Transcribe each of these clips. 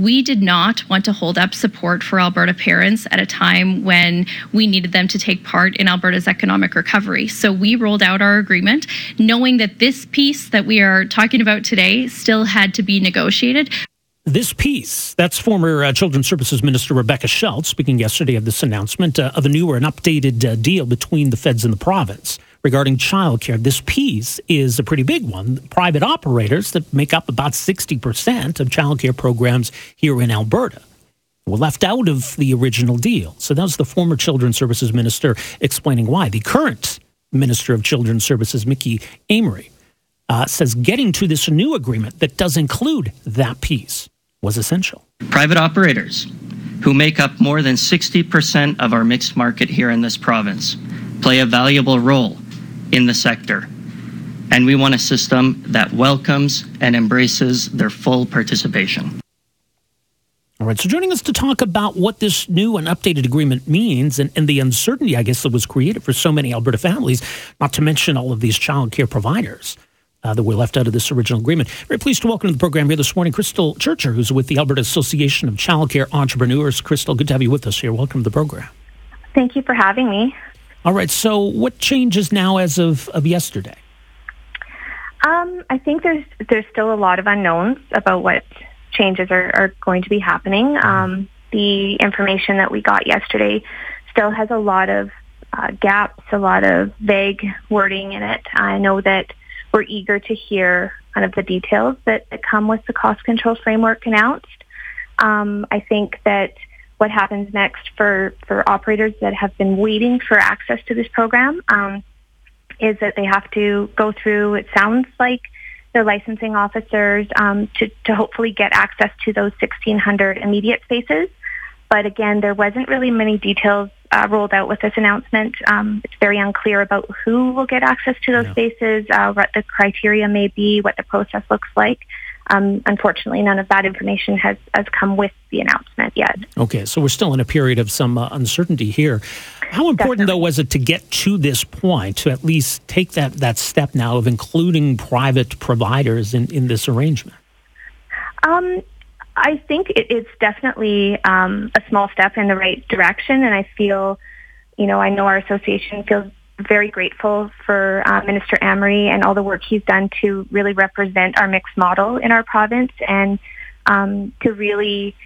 We did not want to hold up support for Alberta parents at a time when we needed them to take part in Alberta's economic recovery. So we rolled out our agreement knowing that this piece that we are talking about today still had to be negotiated. This piece, that's former uh, Children's Services Minister Rebecca Schulz speaking yesterday of this announcement uh, of a new or an updated uh, deal between the feds and the province regarding childcare. This piece is a pretty big one. Private operators that make up about 60% of childcare programs here in Alberta were left out of the original deal. So that was the former Children's Services Minister explaining why. The current Minister of Children's Services, Mickey Amery, uh, says getting to this new agreement that does include that piece was essential. Private operators, who make up more than 60% of our mixed market here in this province, play a valuable role in the sector. And we want a system that welcomes and embraces their full participation. All right, so joining us to talk about what this new and updated agreement means and, and the uncertainty, I guess, that was created for so many Alberta families, not to mention all of these child care providers uh, that were left out of this original agreement. Very pleased to welcome to the program here this morning Crystal Churcher, who's with the Alberta Association of Childcare Entrepreneurs. Crystal, good to have you with us here. Welcome to the program. Thank you for having me. All right, so what changes now as of, of yesterday? Um, I think there's there's still a lot of unknowns about what changes are, are going to be happening. Mm-hmm. Um, the information that we got yesterday still has a lot of uh, gaps, a lot of vague wording in it. I know that we're eager to hear kind of the details that, that come with the cost control framework announced. Um, I think that what happens next for, for operators that have been waiting for access to this program um, is that they have to go through, it sounds like, the licensing officers um, to, to hopefully get access to those 1,600 immediate spaces. But again, there wasn't really many details uh, rolled out with this announcement. Um, it's very unclear about who will get access to those yeah. spaces, uh, what the criteria may be, what the process looks like. Um, unfortunately, none of that information has, has come with the announcement yet. Okay, so we're still in a period of some uh, uncertainty here. How important, Definitely. though, was it to get to this point, to at least take that, that step now of including private providers in, in this arrangement? Um, I think it, it's definitely um, a small step in the right direction, and I feel, you know, I know our association feels very grateful for uh, Minister Amery and all the work he's done to really represent our mixed model in our province and um, to really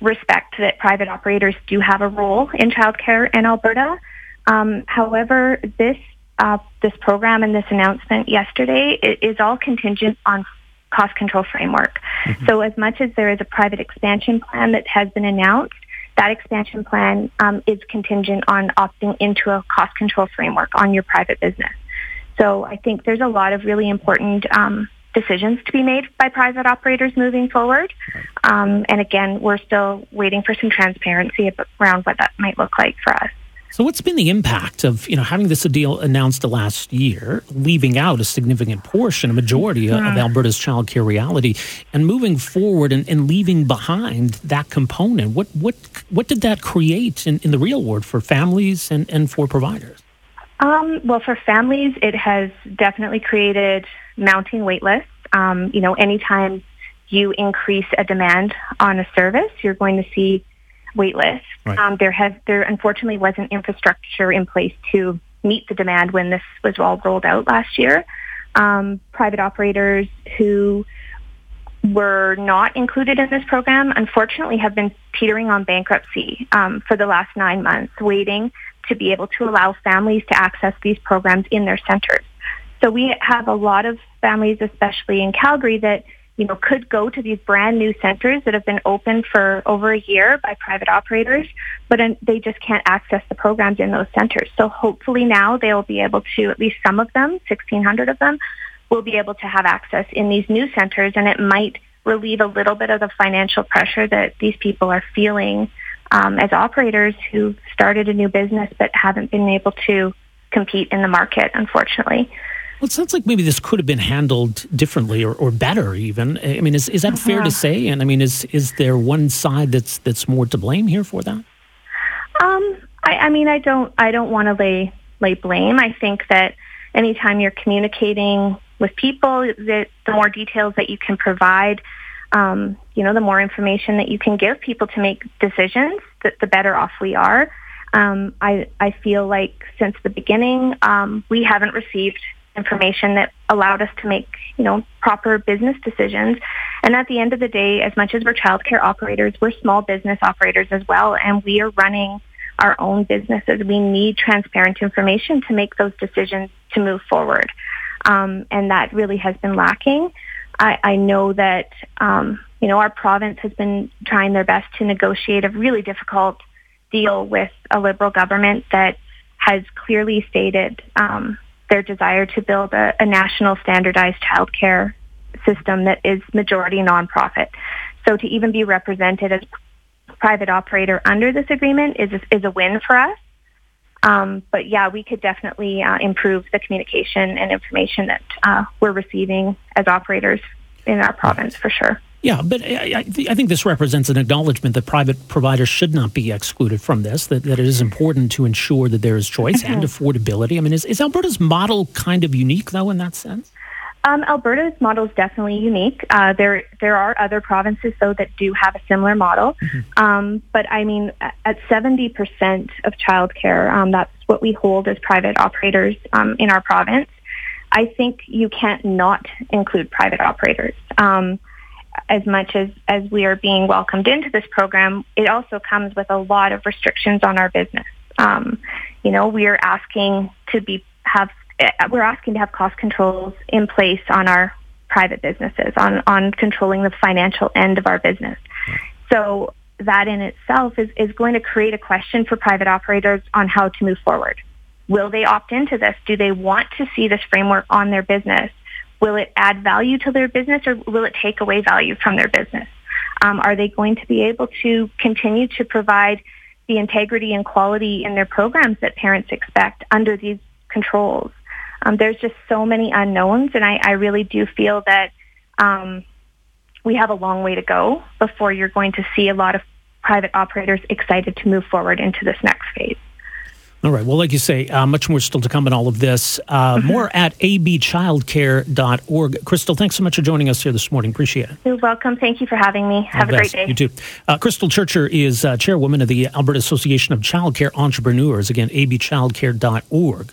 respect that private operators do have a role in childcare in Alberta. Um, however, this uh, this program and this announcement yesterday is all contingent on cost control framework. Mm-hmm. So as much as there is a private expansion plan that has been announced, that expansion plan um, is contingent on opting into a cost control framework on your private business. So I think there's a lot of really important um, decisions to be made by private operators moving forward. Um, and again, we're still waiting for some transparency around what that might look like for us. So, what's been the impact of you know having this deal announced the last year, leaving out a significant portion, a majority of Alberta's childcare reality, and moving forward and, and, leaving behind that component? What what what did that create in, in the real world for families and, and for providers? Um, well, for families, it has definitely created mounting wait lists. Um, you know, anytime you increase a demand on a service, you're going to see wait lists. Right. Um, there has there unfortunately wasn't infrastructure in place to meet the demand when this was all rolled out last year. Um, private operators who were not included in this program unfortunately have been teetering on bankruptcy um, for the last nine months, waiting to be able to allow families to access these programs in their centers. So we have a lot of families, especially in Calgary, that you know, could go to these brand new centers that have been open for over a year by private operators, but they just can't access the programs in those centers. So hopefully now they'll be able to, at least some of them, 1,600 of them, will be able to have access in these new centers and it might relieve a little bit of the financial pressure that these people are feeling um, as operators who started a new business but haven't been able to compete in the market, unfortunately. Well, it sounds like maybe this could have been handled differently or, or better, even. I mean, is, is that fair to say? And I mean, is is there one side that's that's more to blame here for that? Um, I, I mean, I don't I don't want to lay lay blame. I think that anytime you're communicating with people, that the more details that you can provide, um, you know, the more information that you can give people to make decisions, the, the better off we are. Um, I, I feel like since the beginning, um, we haven't received information that allowed us to make, you know, proper business decisions. And at the end of the day, as much as we're childcare operators, we're small business operators as well, and we are running our own businesses. We need transparent information to make those decisions to move forward. Um, and that really has been lacking. I, I know that, um, you know, our province has been trying their best to negotiate a really difficult deal with a Liberal government that has clearly stated um, their desire to build a, a national standardized childcare system that is majority nonprofit. So to even be represented as private operator under this agreement is a, is a win for us. Um, but yeah, we could definitely uh, improve the communication and information that uh, we're receiving as operators in our province for sure. Yeah, but I, I, think this represents an acknowledgement that private providers should not be excluded from this, that, that it is important to ensure that there is choice and mm-hmm. affordability. I mean, is, is Alberta's model kind of unique, though, in that sense? Um, Alberta's model is definitely unique. Uh, there, there are other provinces though that do have a similar model. Mm-hmm. Um, but I mean, at seventy percent of childcare, um, that's what we hold as private operators um, in our province. I think you can't not include private operators. Um, as much as, as we are being welcomed into this program, it also comes with a lot of restrictions on our business. Um, you know, we are asking to be have uh, we're asking to have cost controls in place on our private businesses, on, on controlling the financial end of our business. So that in itself is, is going to create a question for private operators on how to move forward. Will they opt into this? Do they want to see this framework on their business? Will it add value to their business or will it take away value from their business? Um, are they going to be able to continue to provide the integrity and quality in their programs that parents expect under these controls? Um, there's just so many unknowns, and I, I really do feel that um, we have a long way to go before you're going to see a lot of private operators excited to move forward into this next phase. All right. Well, like you say, uh, much more still to come in all of this. Uh, mm-hmm. More at abchildcare.org. Crystal, thanks so much for joining us here this morning. Appreciate it. You're welcome. Thank you for having me. Have all a best. great day. You too. Uh, Crystal Churcher is uh, chairwoman of the Alberta Association of Childcare Entrepreneurs. Again, abchildcare.org.